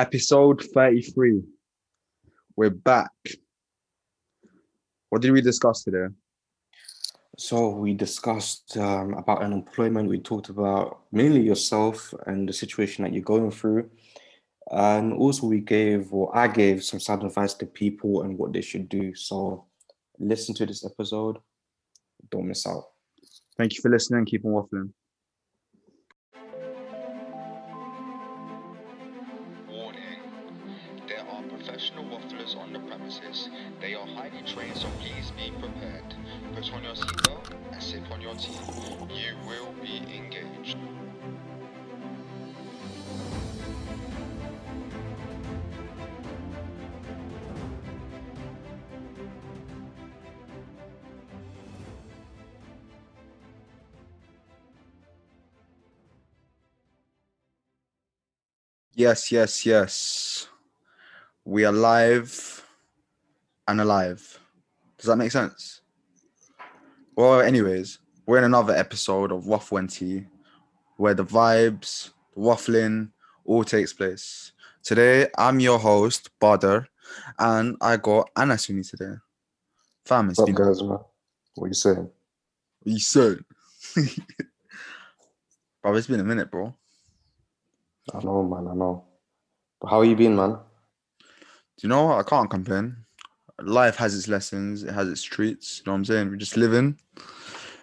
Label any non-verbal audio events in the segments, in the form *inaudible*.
Episode 33. We're back. What did we discuss today? So we discussed um, about unemployment. We talked about mainly yourself and the situation that you're going through, and also we gave, or I gave, some sound advice to people and what they should do. So listen to this episode. Don't miss out. Thank you for listening. Keep on waffling. Yes, yes, yes. We are live and alive. Does that make sense? Well, anyways, we're in another episode of Waffle and Tea where the vibes, the waffling all takes place. Today, I'm your host, Badr, and I got Anasuni today. Fam, it's What's been guys, man? What you saying? you said. *laughs* bro, it's been a minute, bro. I know, man. I know. But how you been, man? Do you know what? I can't complain. Life has its lessons, it has its treats. You know what I'm saying? We're just living.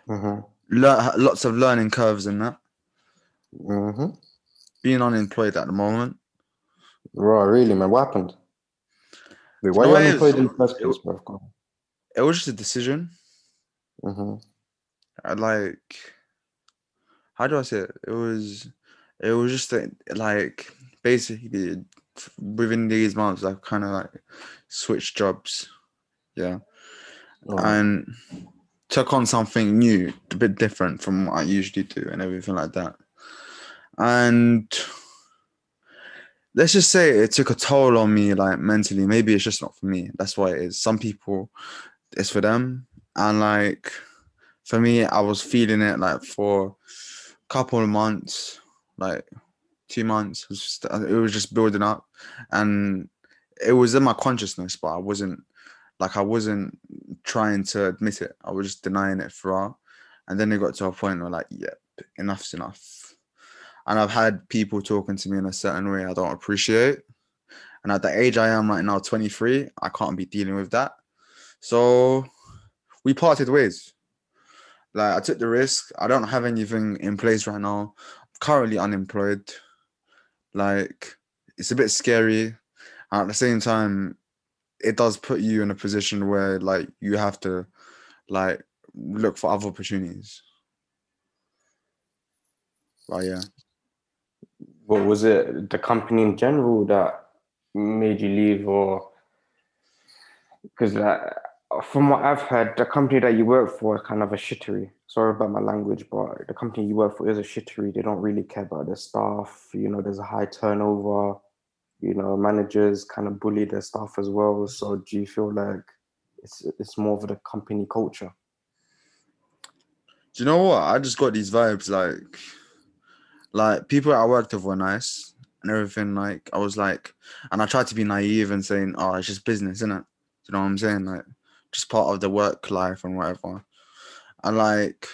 Mm-hmm. Lear- lots of learning curves in that. Mm-hmm. Being unemployed at the moment. Right, really, man. What happened? Wait, why you unemployed in the first place, bro? It was just a decision. Mm-hmm. I like how do I say it? It was it was just like basically within these months I've kind of like switched jobs. Yeah. and took on something new, a bit different from what I usually do and everything like that. And let's just say it took a toll on me, like mentally. Maybe it's just not for me. That's why it is. Some people, it's for them. And like for me, I was feeling it like for a couple of months, like two months. It was just, uh, it was just building up. And it was in my consciousness, but I wasn't like I wasn't trying to admit it. I was just denying it for throughout. And then it got to a point where like, yep, enough's enough. And I've had people talking to me in a certain way I don't appreciate. And at the age I am right now, 23, I can't be dealing with that. So we parted ways. Like I took the risk. I don't have anything in place right now. Currently unemployed. Like it's a bit scary. At the same time, it does put you in a position where like you have to like look for other opportunities. But yeah. What was it? The company in general that made you leave, or because from what I've heard, the company that you work for is kind of a shittery. Sorry about my language, but the company you work for is a shittery. They don't really care about their staff. You know, there's a high turnover. You know, managers kind of bully their staff as well. So, do you feel like it's it's more of the company culture? Do you know what? I just got these vibes like like people I worked with were nice and everything. Like I was like, and I tried to be naive and saying, "Oh, it's just business, isn't it?" Do you know what I'm saying? Like just part of the work life and whatever. And like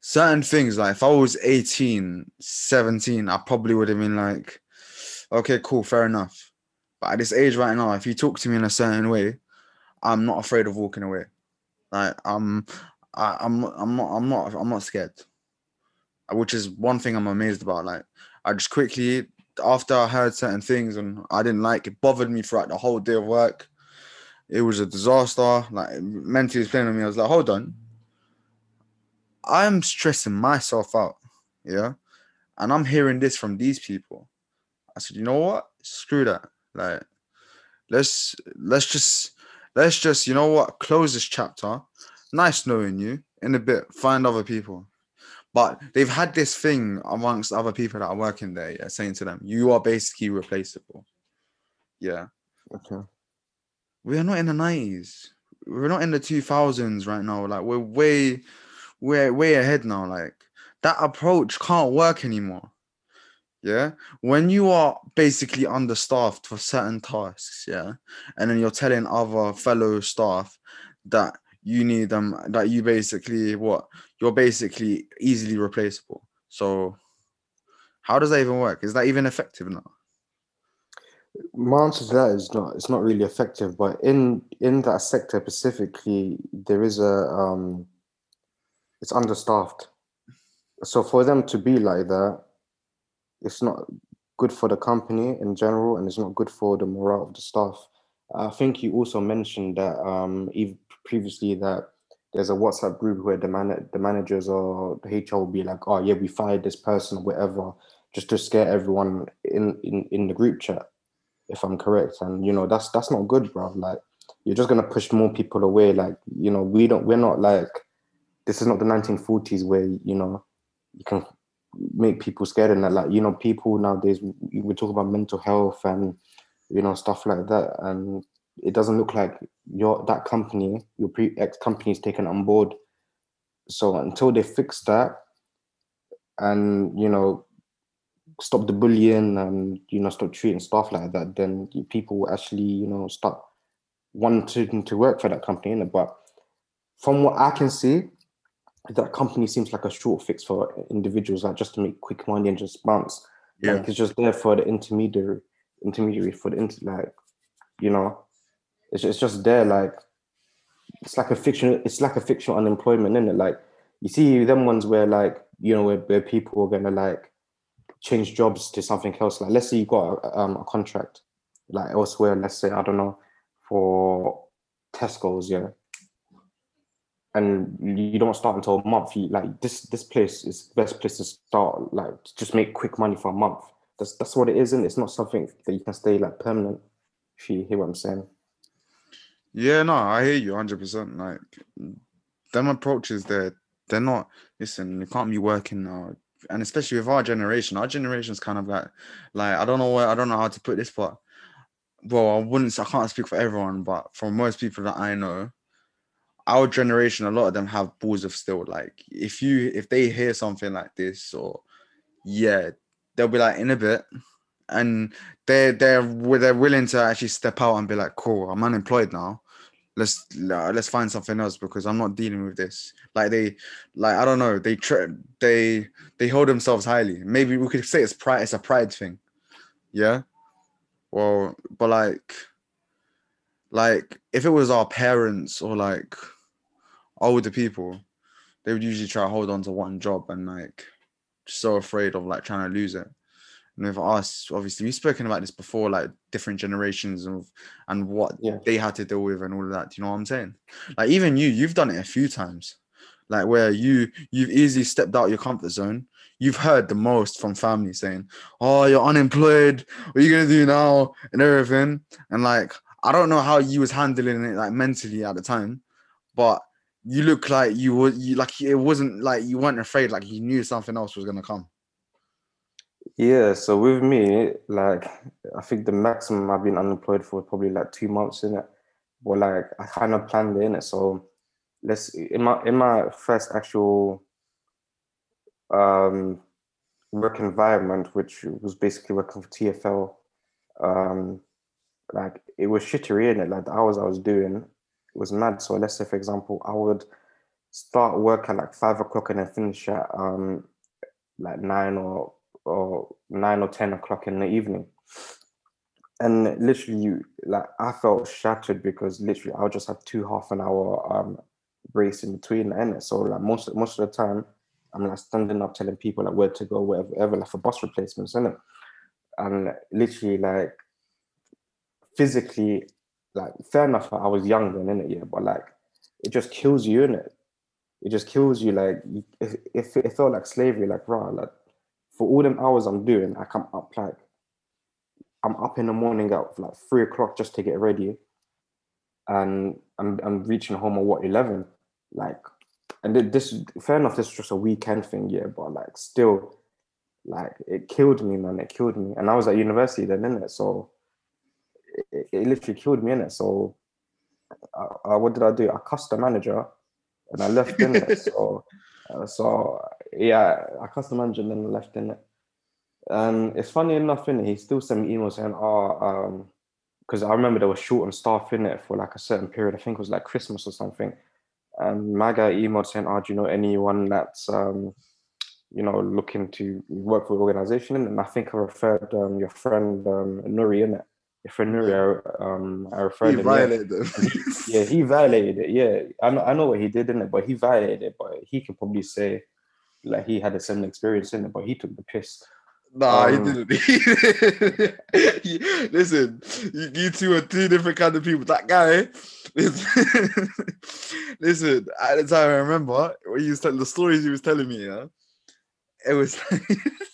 certain things, like if I was 18, 17, I probably would have been like, okay, cool, fair enough. But at this age right now, if you talk to me in a certain way, I'm not afraid of walking away. Like I'm, I, I'm, I'm not, I'm not, I'm not scared. Which is one thing I'm amazed about. Like I just quickly, after I heard certain things and I didn't like it, bothered me throughout the whole day of work. It was a disaster. Like mentally, was playing on me. I was like, hold on. I'm stressing myself out. Yeah. And I'm hearing this from these people. I said, you know what? Screw that. Like, let's let's just let's just, you know what, close this chapter. Nice knowing you. In a bit, find other people. But they've had this thing amongst other people that are working there, yeah, saying to them, you are basically replaceable. Yeah. Okay. We are not in the 90s. We're not in the 2000s right now. Like, we're way, we're way ahead now. Like, that approach can't work anymore. yeah when you are basically understaffed for certain tasks yeah and then you're telling other fellow staff that you need them that you basically what you're basically easily replaceable so how does that even work is that even effective now My answer to that is not. It's not really effective. But in in that sector specifically, there is a um, it's understaffed. So for them to be like that, it's not good for the company in general, and it's not good for the morale of the staff. I think you also mentioned that um, previously that there's a WhatsApp group where the man the managers or the HR will be like, "Oh yeah, we fired this person or whatever," just to scare everyone in in in the group chat if I'm correct. And you know, that's that's not good, bro. Like you're just gonna push more people away. Like, you know, we don't we're not like this is not the 1940s where, you know, you can make people scared and that like, you know, people nowadays we, talk about mental health and you know, stuff like that. And it doesn't look like your that company, your pre ex company is taken on board. So until they fix that and you know stop the bullying and you know stop treating staff like that, then people will actually you know start wanting to work for that company. innit? But from what I can see, that company seems like a short fix for individuals, like just to make quick money and just bounce. yeah Like it's just there for the intermediary, intermediary for the inter, like, you know, it's it's just there. Like it's like a fiction. It's like a fictional unemployment, isn't it? Like you see them ones where like you know where, where people are gonna like change jobs to something else. Like let's say you got a, um, a contract like elsewhere. Let's say I don't know for Tesco's, yeah. And you don't start until a month. You, like this, this place is best place to start. Like just make quick money for a month. That's that's what it is, and it's not something that you can stay like permanent. If you hear what I'm saying. Yeah, no, I hear you 100%. Like, them approaches, they're, they're not, listen, you can't be working now. And especially with our generation, our generation's kind of like, like, I don't know where, I don't know how to put this, but, well, I wouldn't, I can't speak for everyone, but for most people that I know, our generation, a lot of them have balls of steel. Like, if you, if they hear something like this, or, yeah, they'll be like, in a bit, and they're they're they're willing to actually step out and be like, cool, I'm unemployed now. Let's let's find something else because I'm not dealing with this. Like they, like I don't know, they try they they hold themselves highly. Maybe we could say it's pride. It's a pride thing, yeah. Well, but like, like if it was our parents or like older people, they would usually try to hold on to one job and like so afraid of like trying to lose it. And with us, obviously, we've spoken about this before, like different generations of and what Yeah. they had to deal with and all of that. Do you know what I'm saying? Like even you, you've done it a few times, like where you you've easily stepped out your comfort zone. You've heard the most from family saying, "Oh, you're unemployed. What are you gonna do now?" and everything. And like, I don't know how you was handling it like mentally at the time, but you look like you were you like it wasn't like you weren't afraid. Like you knew something else was gonna come. Yeah, so with me, like I think the maximum I've been unemployed for probably like two months in it. But like I kind of planned it in it. So let's in my in my first actual um work environment, which was basically working for TFL, um like it was shittery in it. Like the hours I was doing it was mad. So let's say for example, I would start work at like five o'clock and then finish at um like nine or or nine or ten o'clock in the evening. And literally, like I felt shattered because literally I would just have two half an hour um breaks in between and so like most most of the time I'm like standing up telling people like where to go, whatever, whatever like for bus replacements, innit? And literally like physically, like fair enough, I was young then, innit? Yeah, but like it just kills you, in It It just kills you. Like if if it felt like slavery, like raw, like for all them hours I'm doing, I come up like I'm up in the morning at like three o'clock just to get ready, and I'm I'm reaching home at what eleven, like, and this fair enough. This is just a weekend thing, yeah, but like still, like it killed me, man. It killed me, and I was at university then, innit? So it, it literally killed me, innit? So uh, uh, what did I do? I cussed the manager, and I left in it. *laughs* So uh, so yeah, I cussed the manager and then left in it. And it's funny enough, innit? He still sent me emails saying, "Oh, um, because I remember they were short on staff in it for like a certain period. I think it was like Christmas or something." And my guy emailed saying, "Oh, do you know anyone that's um, you know, looking to work for the organization?" And I think I referred um, your friend um, Nuri in it. Your friend Nuri, I, um, I referred He him. yeah. violated them. *laughs* Yeah, he violated it. Yeah, I know, I know what he did in it, but he violated it. But he can probably say like he had a similar experience in it, but he took the piss. Nah, Um, *laughs* he didn't. Listen, you, you two are two different kind of people. That guy, listen, *laughs* listen, at the time I remember when he was telling the stories he was telling me, yeah, it was *laughs*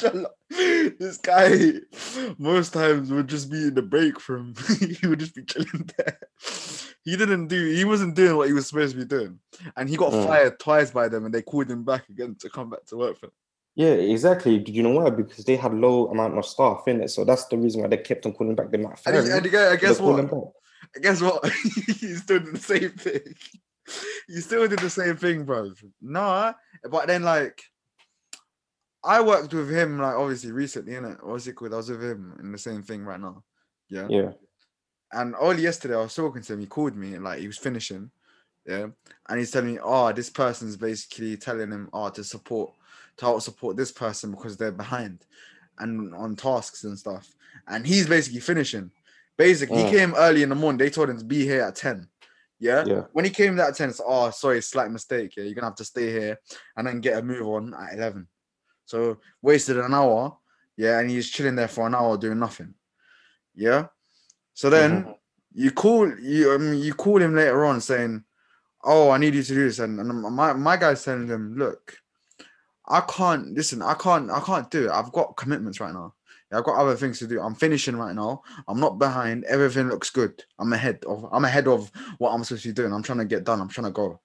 *laughs* this guy most times would just be in the break from *laughs* he would just be chilling there. He didn't do he wasn't doing what he was supposed to be doing. And he got Mm. fired twice by them and they called him back again to come back to work for them. Yeah, exactly. Did you know why? Because they had low amount of staff in it, so that's the reason why they kept on calling back. They might And, fire he, him, and the guy, I guess what? back. Guess *laughs* what? he still did the same thing. He still did the same thing, bro. Nah, but then like I worked with him like obviously recently, innit? What's it called? I was with him in the same thing right now. Yeah. Yeah, And only yesterday I was talking to him, he called me and like he was finishing. Yeah. And he's telling me, oh, this person's basically telling him, oh, to support, to help support this person because they're behind and on tasks and stuff. And he's basically finishing. Basically, Mm. he came early in the morning. They told him to be here at 10. Yeah. yeah, When he came at 10, it's oh sorry, slight mistake. Yeah, you're gonna have to stay here and then get a move on at 11. So wasted an hour, yeah, and he's chilling there for an hour doing nothing. Yeah. So then Mhm. you call you um, you call him later on saying, "Oh, I need you to do this," and, and my my guy's telling him, "Look, I can't listen. I can't. I can't do it. I've got commitments right now. Yeah, I've got other things to do. I'm finishing right now. I'm not behind. Everything looks good. I'm ahead of. I'm ahead of what I'm supposed to be doing. I'm trying to get done. I'm trying to go.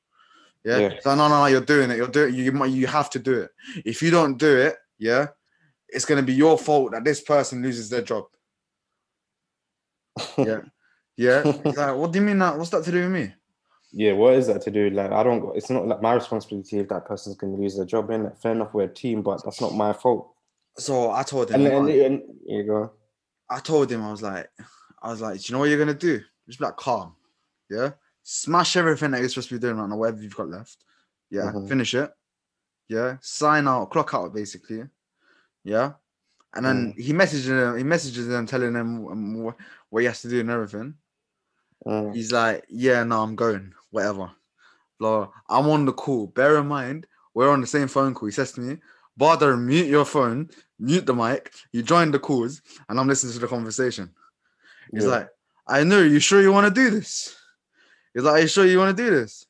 Yeah. Yeah. So no, no, no. You're doing it. You're doing. it. You you have to do it. If you don't do it, yeah, it's gonna be your fault that this person loses their job. *laughs* Yeah. Yeah. Like, what do you mean that? What's that to do with me? yeah. What is that to do? Like, I don't. It's not like my responsibility if that person's going to lose their job. In fair enough, we're a team, but that's not my fault. So I told him. And, and, and you go. I told him I was like, I was like, do you know what you're gonna do? Just be like calm, yeah. Smash everything that you're supposed to be doing right now, whatever you've got left. Yeah, Mhm. finish it. Yeah, sign out, clock out, basically. Yeah, and then he messages him. He messages them, telling them um, what, what he has to do and everything. Mm, He's like, yeah, no, I'm going, whatever. Blah. I'm on the call. Bear in mind, we're on the same phone call. He says to me, Badr, mute your phone, mute the mic. You join the calls, and I'm listening to the conversation. He's yeah. like, I know, you sure you want to do this? He's like, Are you sure you want to do this?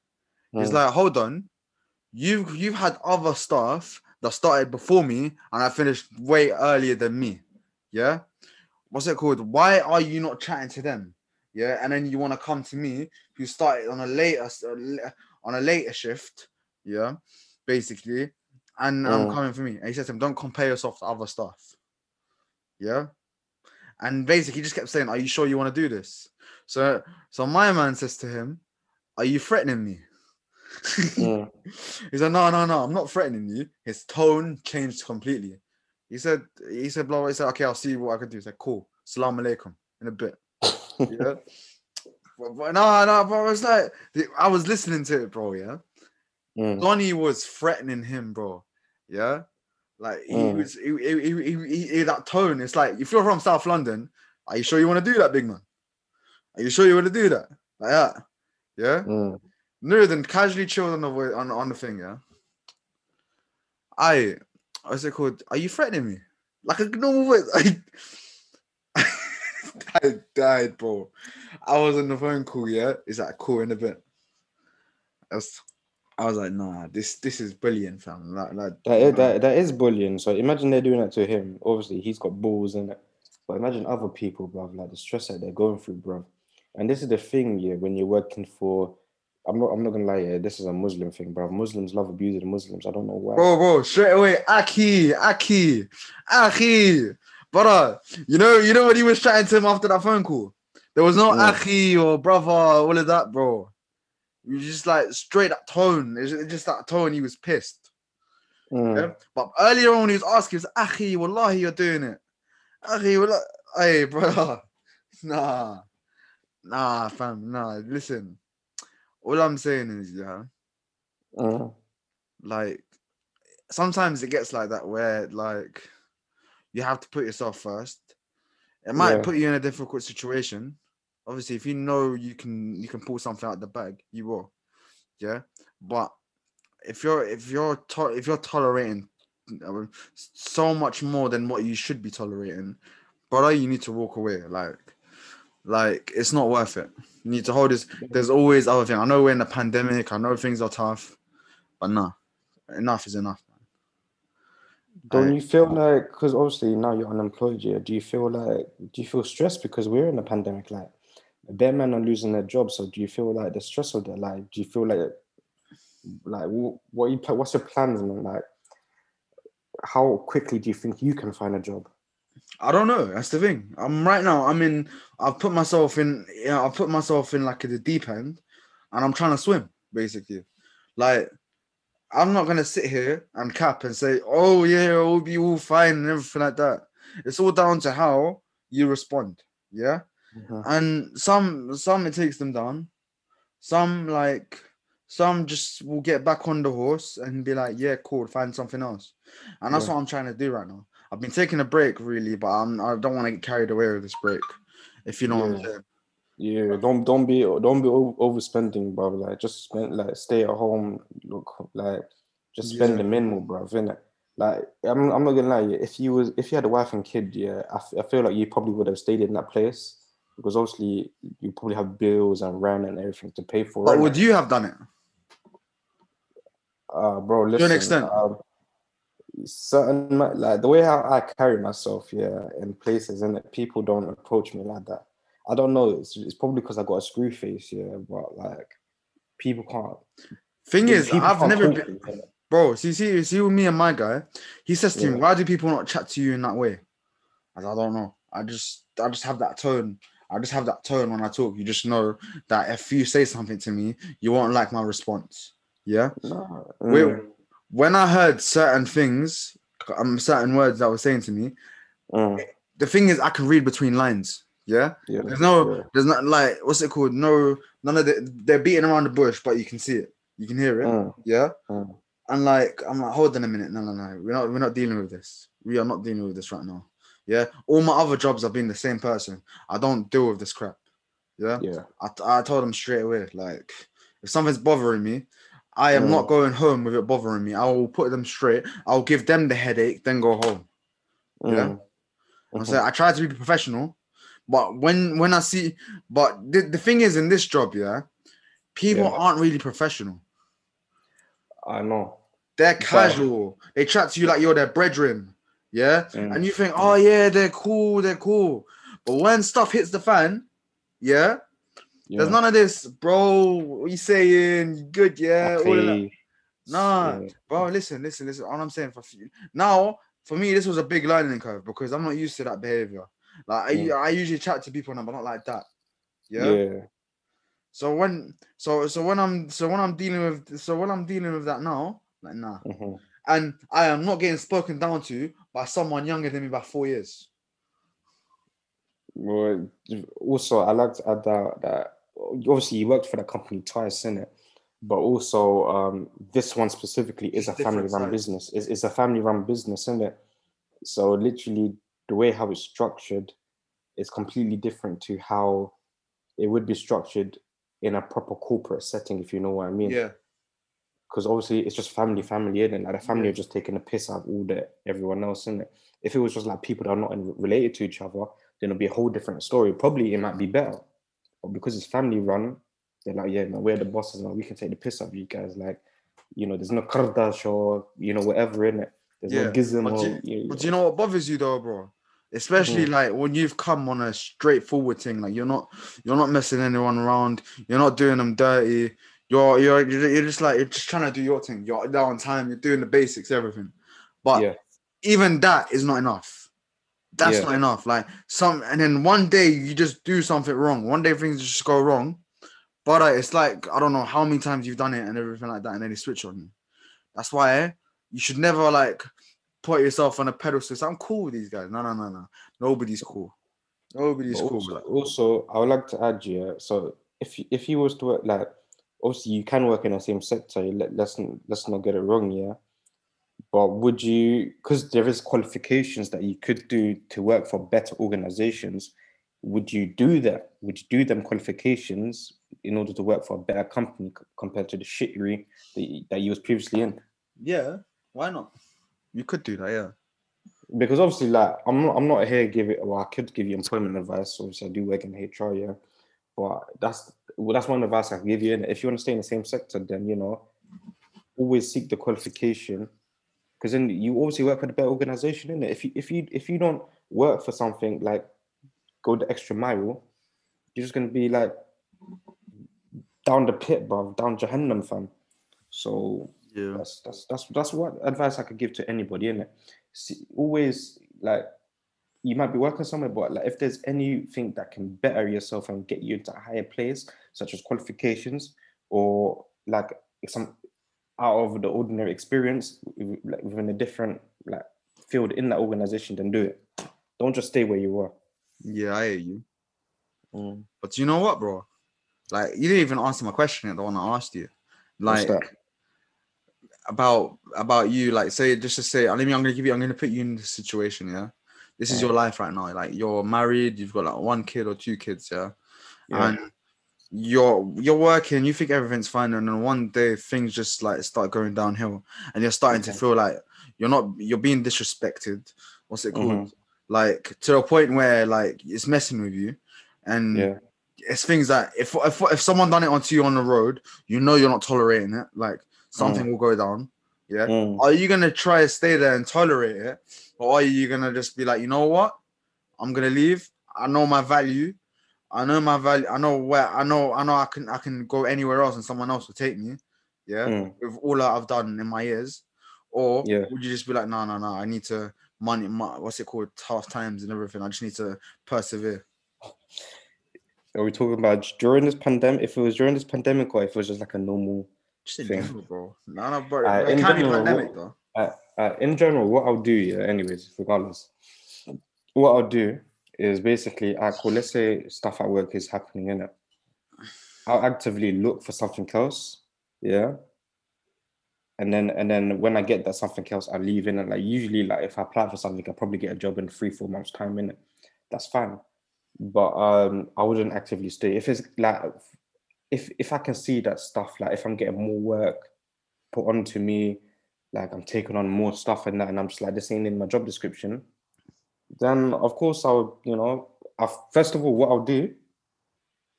He's Mm. like, hold on. You've you've had other staff that started before me and I finished way earlier than me. Yeah. What's it called? Why are you not chatting to them? Yeah. And then you want to come to me who started on a later on a later shift. Yeah. Basically. And I'm coming for me. And he said to him, Don't compare yourself to other staff. Yeah. And basically he just kept saying, Are you sure you want to do this? So so my man says to him, Are you threatening me? Mm. He's like, no, no, no, I'm not threatening you. His tone changed completely. He said, he said, blah, blah. He said, okay, I'll see what I can do. He said, cool. Salam alaikum in a bit. *laughs* Yeah. but, but no, no, but I was like, I was listening to it, bro. Yeah. Mm. Donny was threatening him, bro. Yeah. Like he Mm. was, he, he, he- he- that tone. It's like, if you're from South London, are you sure you want to do that, big man? Are you sure you want to do that? Like that. Yeah. Mm. No, then casually chilled on the way on, on the thing, yeah. I what's it called? Are you threatening me? Like a normal voice. *laughs* I, *laughs* I died, bro. I was on the phone call, yeah. Is that cool in a bit? I was, I was like, nah, this this is brilliant, fam. Like, like That is, that, that is bullying. So imagine they're doing that to him. Obviously, he's got balls in it. But imagine other people, bruv, like the stress that they're going through, bruv. And this is the thing, yeah, when you're working for I'm not I'm not gonna lie, yeah, this is a Muslim thing, bro. Muslims love abusing Muslims. I don't know why. Bro, bro, straight away, Aki, Aki, Aki, brother. You know, you know what he was chatting to him after that phone call. There was no Mm. Aki or brother, all of that, bro. You just like straight that tone. It's ju- just that tone. He was pissed. Mm. Yeah? But earlier on, he was asking, he was, Akhi, wallahi, you're doing it. Akhi, wallahi. Hey, brother. *laughs* Nah. Nah, fam. Nah, listen. All I'm saying is, yeah, Mm. like, sometimes it gets like that where, like, you have to put yourself first. It might Yeah. put you in a difficult situation. Obviously, if you know you can you can pull something out the bag, you will. Yeah. But if you're if you're to- if you're tolerating uh, so much more than what you should be tolerating, brother, you need to walk away. Like, like it's not worth it. You need to hold this. There's always other things. I know we're in a pandemic. I know things are tough, but nah, enough is enough. Don't I- you feel like because obviously now you're unemployed, yeah? Do you feel like do you feel stressed because we're in a pandemic? Like, bare men are losing their jobs. So do you feel like the stress of that? Like, do you feel like like what you what's your plans man? Like, how quickly do you think you can find a job? I don't know. That's the thing. I'm right now. I'm in. I've put myself in. You know, I've put myself in like the deep end, and I'm trying to swim basically. Like, I'm not gonna sit here and cap and say, "Oh yeah, it'll be all fine" and everything like that. It's all down to how you respond. Yeah. Mhm. and some some it takes them down some like some just will get back on the horse and be like yeah cool find something else and that's Yeah. what i'm trying to do right now i've been taking a break really but i'm i don't want to get carried away with this break if you know what i'm Yeah. saying Yeah, don't don't be don't be overspending, bro. Like just spend like stay at home. Look like just spend Yeah. the minimal, bro. Innit? Like I'm I'm not gonna lie. yeah, If you was if you had a wife and kid, yeah, I, f- I feel like you probably would have stayed in that place because obviously you probably have bills and rent and everything to pay for. but innit? would you have done it uh, bro, listen. To an extent. Um, certain like the way how I carry myself, yeah, in places, and that people don't approach me like that. I don't know. It's, it's probably because I got a screw face, yeah. But like, people can't. thing is i've never been to me, innit? bro see see see with me and my guy he says to me why do people not chat to you in that way I, said, I don't know i just i just have that tone i just have that tone when i talk you just know that if you say something to me you won't like my response yeah Wait, mm, when i heard certain things um certain words that were saying to me mm, the thing is i can read between lines yeah yeah, there's no yeah. there's not like what's it called no none of the they're beating around the bush but you can see it you can hear it Mm, yeah mm. and like I'm like, hold on a minute, no, no, no, we're not, we're not dealing with this. We are not dealing with this right now. Yeah, all my other jobs I've been the same person. I don't deal with this crap. Yeah, yeah, I, I told them straight away, like, if something's bothering me, I am not Mm. going home with it bothering me. I will put them straight. I'll give them the headache, then go home. Yeah. mm, I mhm. say I try to be professional, but when when I see, but the, the thing is in this job, yeah, people Yeah. aren't really professional. I know. They're casual. They chat to you like you're their brethren. Yeah. Mm. And you think, oh yeah, they're cool, they're cool. But when stuff hits the fan, yeah, Yeah. there's none of this, bro. What you saying? You good, yeah. All. Okay. Nah, Yeah. bro, listen, listen, listen. All I'm saying for f- now, for me, this was a big learning curve because I'm not used to that behavior. Like I, Mm. I usually chat to people now, but not like that. Yeah. yeah. So when so so when I'm so when I'm dealing with so when I'm dealing with that now, like nah. mhm. And I am not getting spoken down to by someone younger than me by four years. Well, also, I like to add that, that obviously you worked for the company twice, in it, But also, um, this one specifically is a It's different family-run business. It's, it's a family-run business, isn't it? So literally, the way how it's structured is completely different to how it would be structured in a proper corporate setting, if you know what I mean. Yeah. because obviously it's just family, family, and like the family Yeah. are just taking a piss out of all the everyone else, is it? If it was just like people that are not in, related to each other, then it'd be a whole different story. Probably it might be better, but because it's family run, they're like, yeah, no, we're the bosses, now we can take the piss out of you guys. Like, you know, there's no kardash or you know whatever in it. There's Yeah, no gizmo. but you- you- But do you know what bothers you though, bro? Especially Mhm. like when you've come on a straightforward thing, like you're not you're not messing anyone around, you're not doing them dirty. You're you're you're you're just like you're just trying to do your thing. You're there on time. You're doing the basics, everything. But yeah, even that is not enough. That's Yeah. not enough. Like some, and then one day you just do something wrong. One day things just go wrong. But uh, it's like I don't know how many times you've done it and everything like that, and then they switch on you. That's why you should never like put yourself on a pedestal. So I'm cool with these guys. No, no, no, no. Nobody's cool. Nobody's But cool. also, Like, also, I would like to add, yeah. So if you- if you was to work like, obviously you can work in the same sector. Let, let's let's not get it wrong, yeah. But would you, because there is qualifications that you could do to work for better organizations, would you do that? Would you do them qualifications in order to work for a better company compared to the shittery that you, that you was previously in? yeah, why not? You could do that, yeah. because obviously like I'm not I'm not here give it well I could give you employment advice obviously I do work in HR yeah but that's well that's one advice I can give you and if you want to stay in the same sector then you know always seek the qualification because then you obviously work for the better organization in it if you if you if you don't work for something like go the extra mile you're just gonna be like down the pit bro down Jahannam fam so Yeah. that's that's that's that's what advice I could give to anybody, innit? See, always like you might be working somewhere, but like if there's anything that can better yourself and get you into a higher place, such as qualifications or like some out of the ordinary experience, like within a different like field in that organization, then do it. Don't just stay where you are. Yeah, I hear you. Mm. But you know what, bro? Like, you didn't even answer my question yet, the one I asked you. What's Like, that? about about you, like, say, just to say, uh, let me, I'm gonna give you, I'm gonna put you in this situation, yeah. This is mm. your life right now. Like, you're married, you've got like one kid or two kids, yeah. Yeah. And you're you're working, you think everything's fine, and then one day things just like start going downhill, and you're starting to feel like you're not, you're being disrespected. What's it called? Mhm. Like to a point where like it's messing with you, and Yeah. it's things that if, if if someone done it onto you on the road, you know you're not tolerating it. Like something will go down. Yeah. Mm. Are you gonna try to stay there and tolerate it, or are you gonna just be like, you know what? I'm gonna leave. I know my value. I know my value. I know where. I know. I know. I can. I can go anywhere else, and someone else will take me. Yeah. Mm. With all that I've done in my years, or Yeah. would you just be like, no, no, no. I need to money. My, what's it called? Tough times and everything. I just need to persevere. Are we talking about during this pandemic? If it was during this pandemic, or if it was just like a normal Just in thing. general, bro. No, no, bro. Uh, it in can be general, pandemic what- though. uh, uh, in general, what I'll do, yeah, anyways, regardless, what I'll do is basically, I cool, let's say stuff at work is happening in it. I'll actively look for something else, yeah. And then, and then when I get that something else, I leave in it. Like usually, like if I apply for something, I'll probably get a job in three, four months time in it. That's fine, but um, I wouldn't actively stay if it's like if if I can see that stuff, like if I'm getting more work put onto me, like I'm taking on more stuff and that, and I'm just like this ain't in my job description, then of course I'll, you know, I first of all what I'll do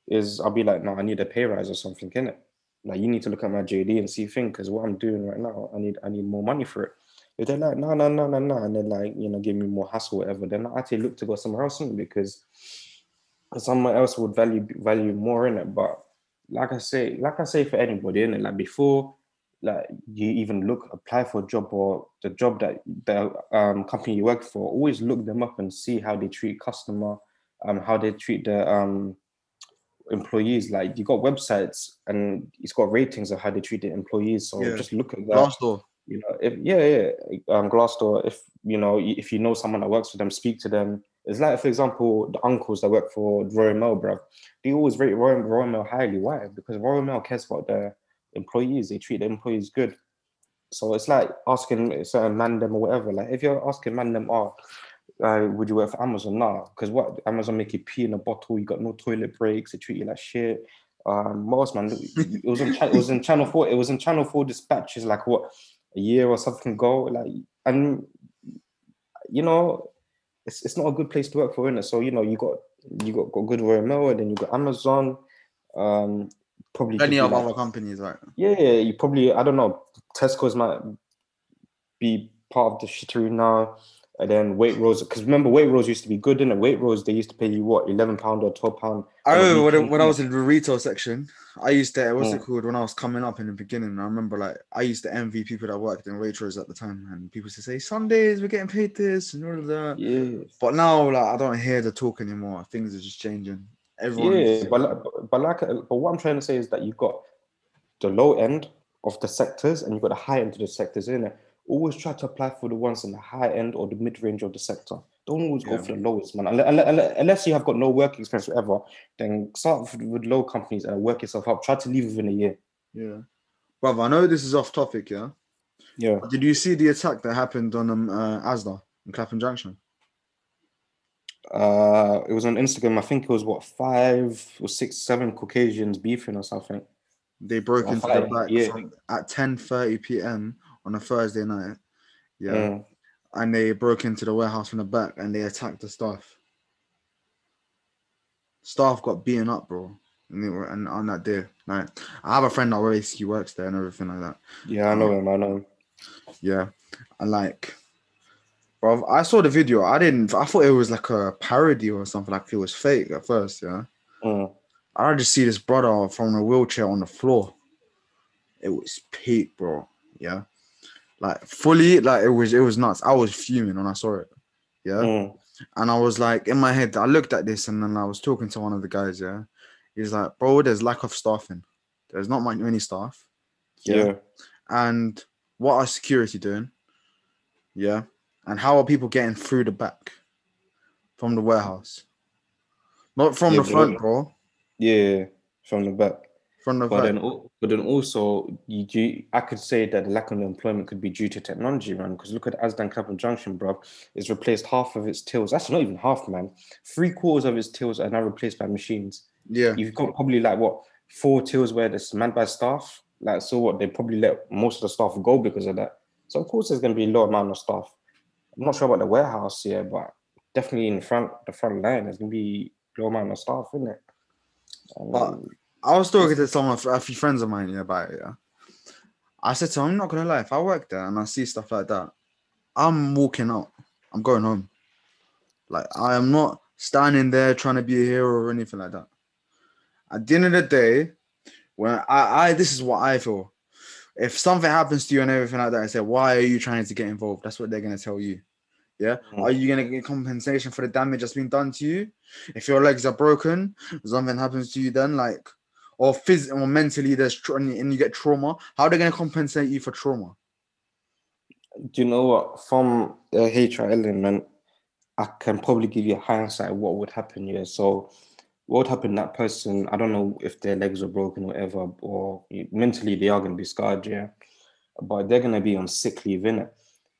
is I'll be like, no, I need a pay rise or something, in it. Like you need to look at my JD and see thing, because what I'm doing right now, I need I need more money for it. If they're like, no, no, no, no, no, and then like, you know, give me more hassle, whatever, then I actually look to go somewhere else because someone else would value value more in it. But like I say, like I say for anybody in it, like before like you even look apply for a job or the job that the um, company you work for always look them up and see how they treat customer um how they treat the um employees. Like you got websites and it's got ratings of how they treat the employees. So Yeah. just look at that. Glassdoor. you know if yeah yeah um glassdoor. If you know if you know someone that works for them speak to them. It's like for example the uncles that work for royal mail bro they always rate royal, royal mail highly. Why? Because royal mail cares about their employees they treat the employees good. So it's like asking certain man them or whatever like if you're asking man them oh uh, would you work for amazon? Nah because what amazon make you pee in a bottle you got no toilet breaks they treat you like shit. Um most man? It was in it was in channel 4 it was in channel 4 dispatches like what a year or something ago like and you know it's, it's not a good place to work for, innit? So you know, you got you got, got good Royal Mail, and then you got Amazon, um, probably Any of like- other companies, right? yeah, yeah, you probably I don't know. Tesco's might be part of the shittery now, and then Waitrose because remember Waitrose used to be good, in it. Waitrose they used to pay you what eleven pound or twelve pound. I remember when, I- when I was in the retail section, I used to, what's it Mm. called, when I was coming up in the beginning, I remember like, I used to envy people that worked in Waitrose at the time, and people used to say, Sundays, we're getting paid this, and all of that. Yeah, But now, like, I don't hear the talk anymore. Things are just changing. Everyone. yeah, but but like, but what I'm trying to say is that you've got the low end of the sectors and you've got the high end of the sectors in it. always try to apply for the ones in the high end or the mid range of the sector. Don't always go for the lowest, man. Unless, unless, unless you have got no work experience, whatever, then start with, with low companies and work yourself up. Try to leave within a year. Yeah. Brother, I know this is off topic, yeah. Yeah. Did you see the attack that happened on um, uh, Asda in Clapham Junction? Uh, it was on Instagram. I think it was what five or six, seven Caucasians beefing or something. They broke into the back yeah. from, at 10:30 p.m. on a Thursday night. Yeah. Mm. And they broke into the warehouse from the back and they attacked the staff. Staff got beaten up, bro. And, they were, and on that day, like I have a friend that basically works there and everything like that. Yeah, I know him. I know him. Yeah, and like, bro, I saw the video. I didn't. I thought it was like a parody or something. Like it was fake at first. Yeah, Mm. I just see this brother from a wheelchair on the floor. It was peak, bro. Yeah, like fully, like it was. It was nuts. I was fuming when I saw it. Yeah, Mm. and I was like in my head. I looked at this and then I was talking to one of the guys. Yeah, he's like, bro, there's lack of staffing. There's not much many staff. Yeah. and what are security doing? Yeah. And how are people getting through the back from the warehouse? Not from Yeah, the front, bro. Yeah, from the back. From the But back. then, but then also, you, do- I could say that the lack of employment could be due to technology, man. Because look at Asdan Clapham Junction, bro. It's replaced half of its tills. That's not even half, man. Three quarters of its tills are now replaced by machines. yeah. You've got probably like what four tills where it's manned by staff. Like so, what they probably let most of the staff go because of that. So of course, there's going to be a low amount of staff. I'm not sure about the warehouse here, but definitely in front, the front line, there's to be low amount of staff, isn't it? Um, But- I was talking to someone, a few friends of mine, yeah, about it. Yeah. I said to him, I'm not gonna lie, if I work there and I see stuff like that, I'm walking out. I'm going home. Like I am not standing there trying to be a hero or anything like that. At the end of the day, when I, I this is what I feel. If something happens to you and everything like that, I say, why are you trying to get involved? That's what they're gonna tell you. Yeah. Mm. Are you gonna get compensation for the damage that's been done to you? If your legs are broken, something happens to you, then like, or physically or mentally, there's tra- and you get trauma. How are they gonna compensate you for trauma? do you know what? From the HR element, I can probably give you a hindsight of what would happen here. So, what would happen? That person, I don't know if their legs are broken, or whatever, or mentally they are going to be scarred, yeah. But they're going to be on sick leave, innit?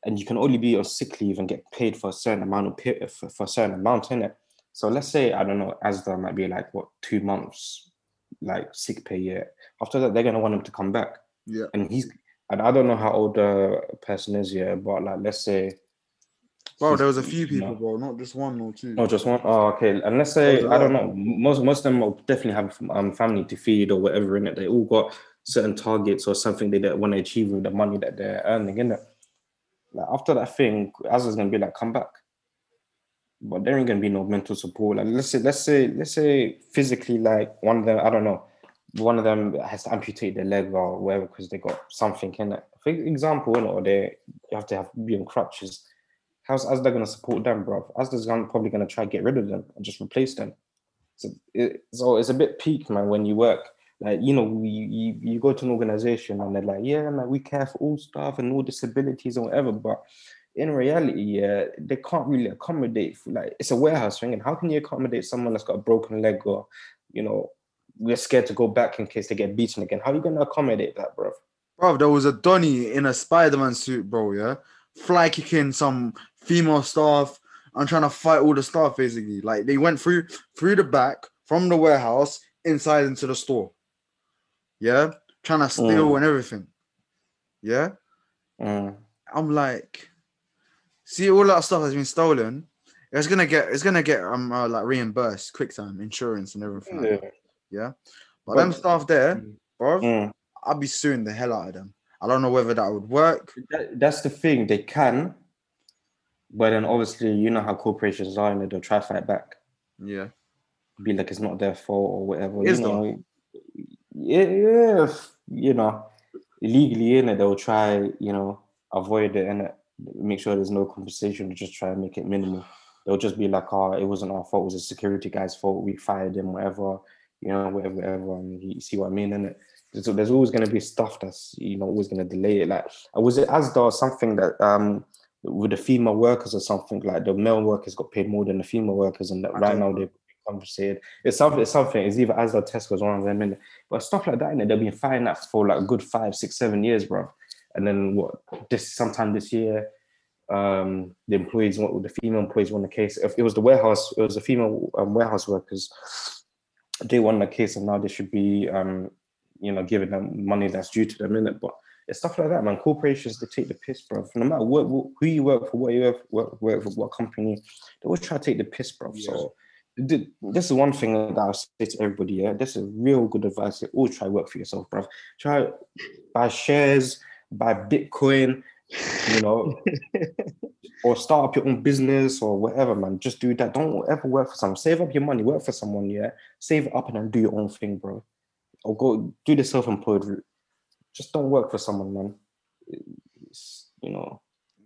And you can only be on sick leave and get paid for a certain amount of pe- for, for a certain amount, in it. So let's say I don't know, ASDA might be like what two months, like sick pay year. After that, they're going to want him to come back Yeah. and he's and I don't know how old the person is yet, but like let's say Bro, there was a few people, know, bro, not just one or two. not just one. Oh, okay. And let's say I don't know. Most most of them will definitely have um family to feed or whatever in it. They all got certain targets or something they want to achieve with the money that they're earning in it. Like after that thing, Asda's gonna be like, come back. But there ain't gonna be no mental support. Like let's say, let's say, let's say physically, like one of them, I don't know, one of them has to amputate their leg or whatever because they got something in it. For example, or they you have to have be on crutches. How's Asda gonna support them, bro? Asda's gonna, probably gonna try to get rid of them and just replace them. So, it, so it's a bit peak, man, when you work. Like, you know, you, you, you go to an organization and they're like, yeah, man, we care for all staff and all disabilities and whatever. But in reality, yeah, they can't really accommodate. Like, it's a warehouse thing. And how can you accommodate someone that's got a broken leg or, you know, we're scared to go back in case they get beaten again? How are you going to accommodate that, bro? Bro, there was a Donny in a Spider-Man suit, bro, yeah? Fly kicking some female staff and trying to fight all the staff basically. Like they went through through the back from the warehouse inside into the store. Yeah, trying to steal Mm. and everything. Yeah, Mm. I'm like, see all that stuff has been stolen. It's gonna get it's gonna get um uh, like reimbursed quick time insurance and everything. like yeah, but, But- them staff there, bro, Mm. I'll be suing the hell out of them. I don't know whether that would work. That, that's the thing. They can, but then obviously, you know how corporations are, and they'll try to fight back. Yeah. Be like it's not their fault or whatever. Is you know, yeah, yeah, you know, illegally in it, they'll try, you know, avoid it and make sure there's no compensation. Just try and make it minimal. They'll just be like, "Oh, it wasn't our fault. It was a security guy's fault. We fired him, whatever." You know, whatever, whatever. And you see what I mean? And there's, there's always going to be stuff that's you know always going to delay it. Like, uh, was it Asda or something that um with the female workers or something like the male workers got paid more than the female workers, and that right now they compensated. It's something. It's something. It's either or Tesco's, one of them, innit? but stuff like that. And they've been fighting that for like a good five, six, seven years, bro. And then what? This sometime this year, um, the employees, the female employees won the case. If it was the warehouse, it was the female um, warehouse workers. They won the case, and now they should be, um, you know, giving them money that's due to them in it. But it's stuff like that, man. Corporations they take the piss, bro. No matter what, what who you work for, what you work, work, work for, what company, they always try to take the piss, bro. So th- this is one thing that I'll say to everybody. Yeah, this is real good advice. You always try work for yourself, bro. Try buy shares, buy Bitcoin, you know, *laughs* or start up your own business or whatever, man. Just do that. Don't ever work for someone. Save up your money, work for someone, yeah. Save up and then do your own thing, bro. Or go do the self-employed route. Just don't work for someone, man. It's, you know,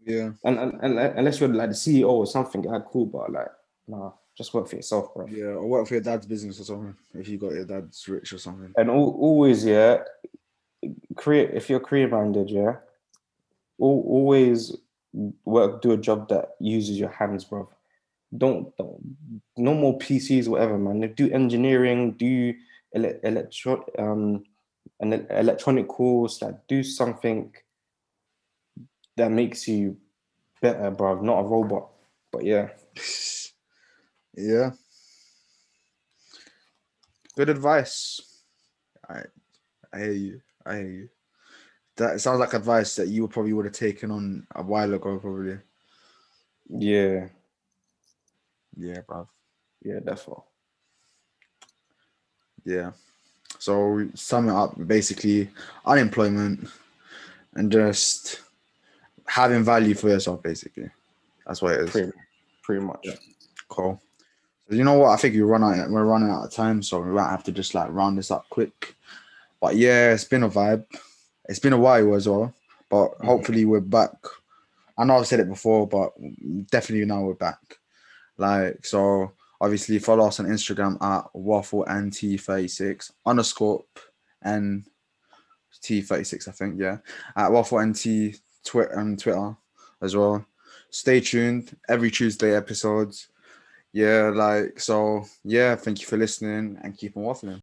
Yeah. and, and, and unless you're like the CEO or something, yeah, cool, but like, nah, just work for yourself, bro. Yeah. Or work for your dad's business or something. If you got your dad's rich or something. And al- always, yeah, create if you're career minded, yeah, al- always work do a job that uses your hands, bro. Don't, don't no more PCs, whatever, man. Do engineering, do ele- electro um an electronic course, like do something that makes you better, bro. Not a robot. But yeah, *laughs* Yeah. Good advice. I I hear you. I hear you. That sounds like advice that you probably would have taken on a while ago, probably. yeah, Yeah, bro. yeah, definitely. Yeah. So sum it up, basically unemployment and just having value for yourself, basically. That's what it is. Pretty, pretty much. Cool. You know what? I think we run out. We're running out of time, so we might have to just like round this up quick. But yeah, it's been a vibe. It's been a while as well, but hopefully we're back. I know I've said it before, but definitely now we're back. Like so, obviously follow us on Instagram at waffle and t thirty six underscore and t thirty six. I think yeah, at waffle and t Twitter and Twitter as well. Stay tuned every Tuesday episodes yeah, like so. Yeah, thank you for listening and keep on waffling.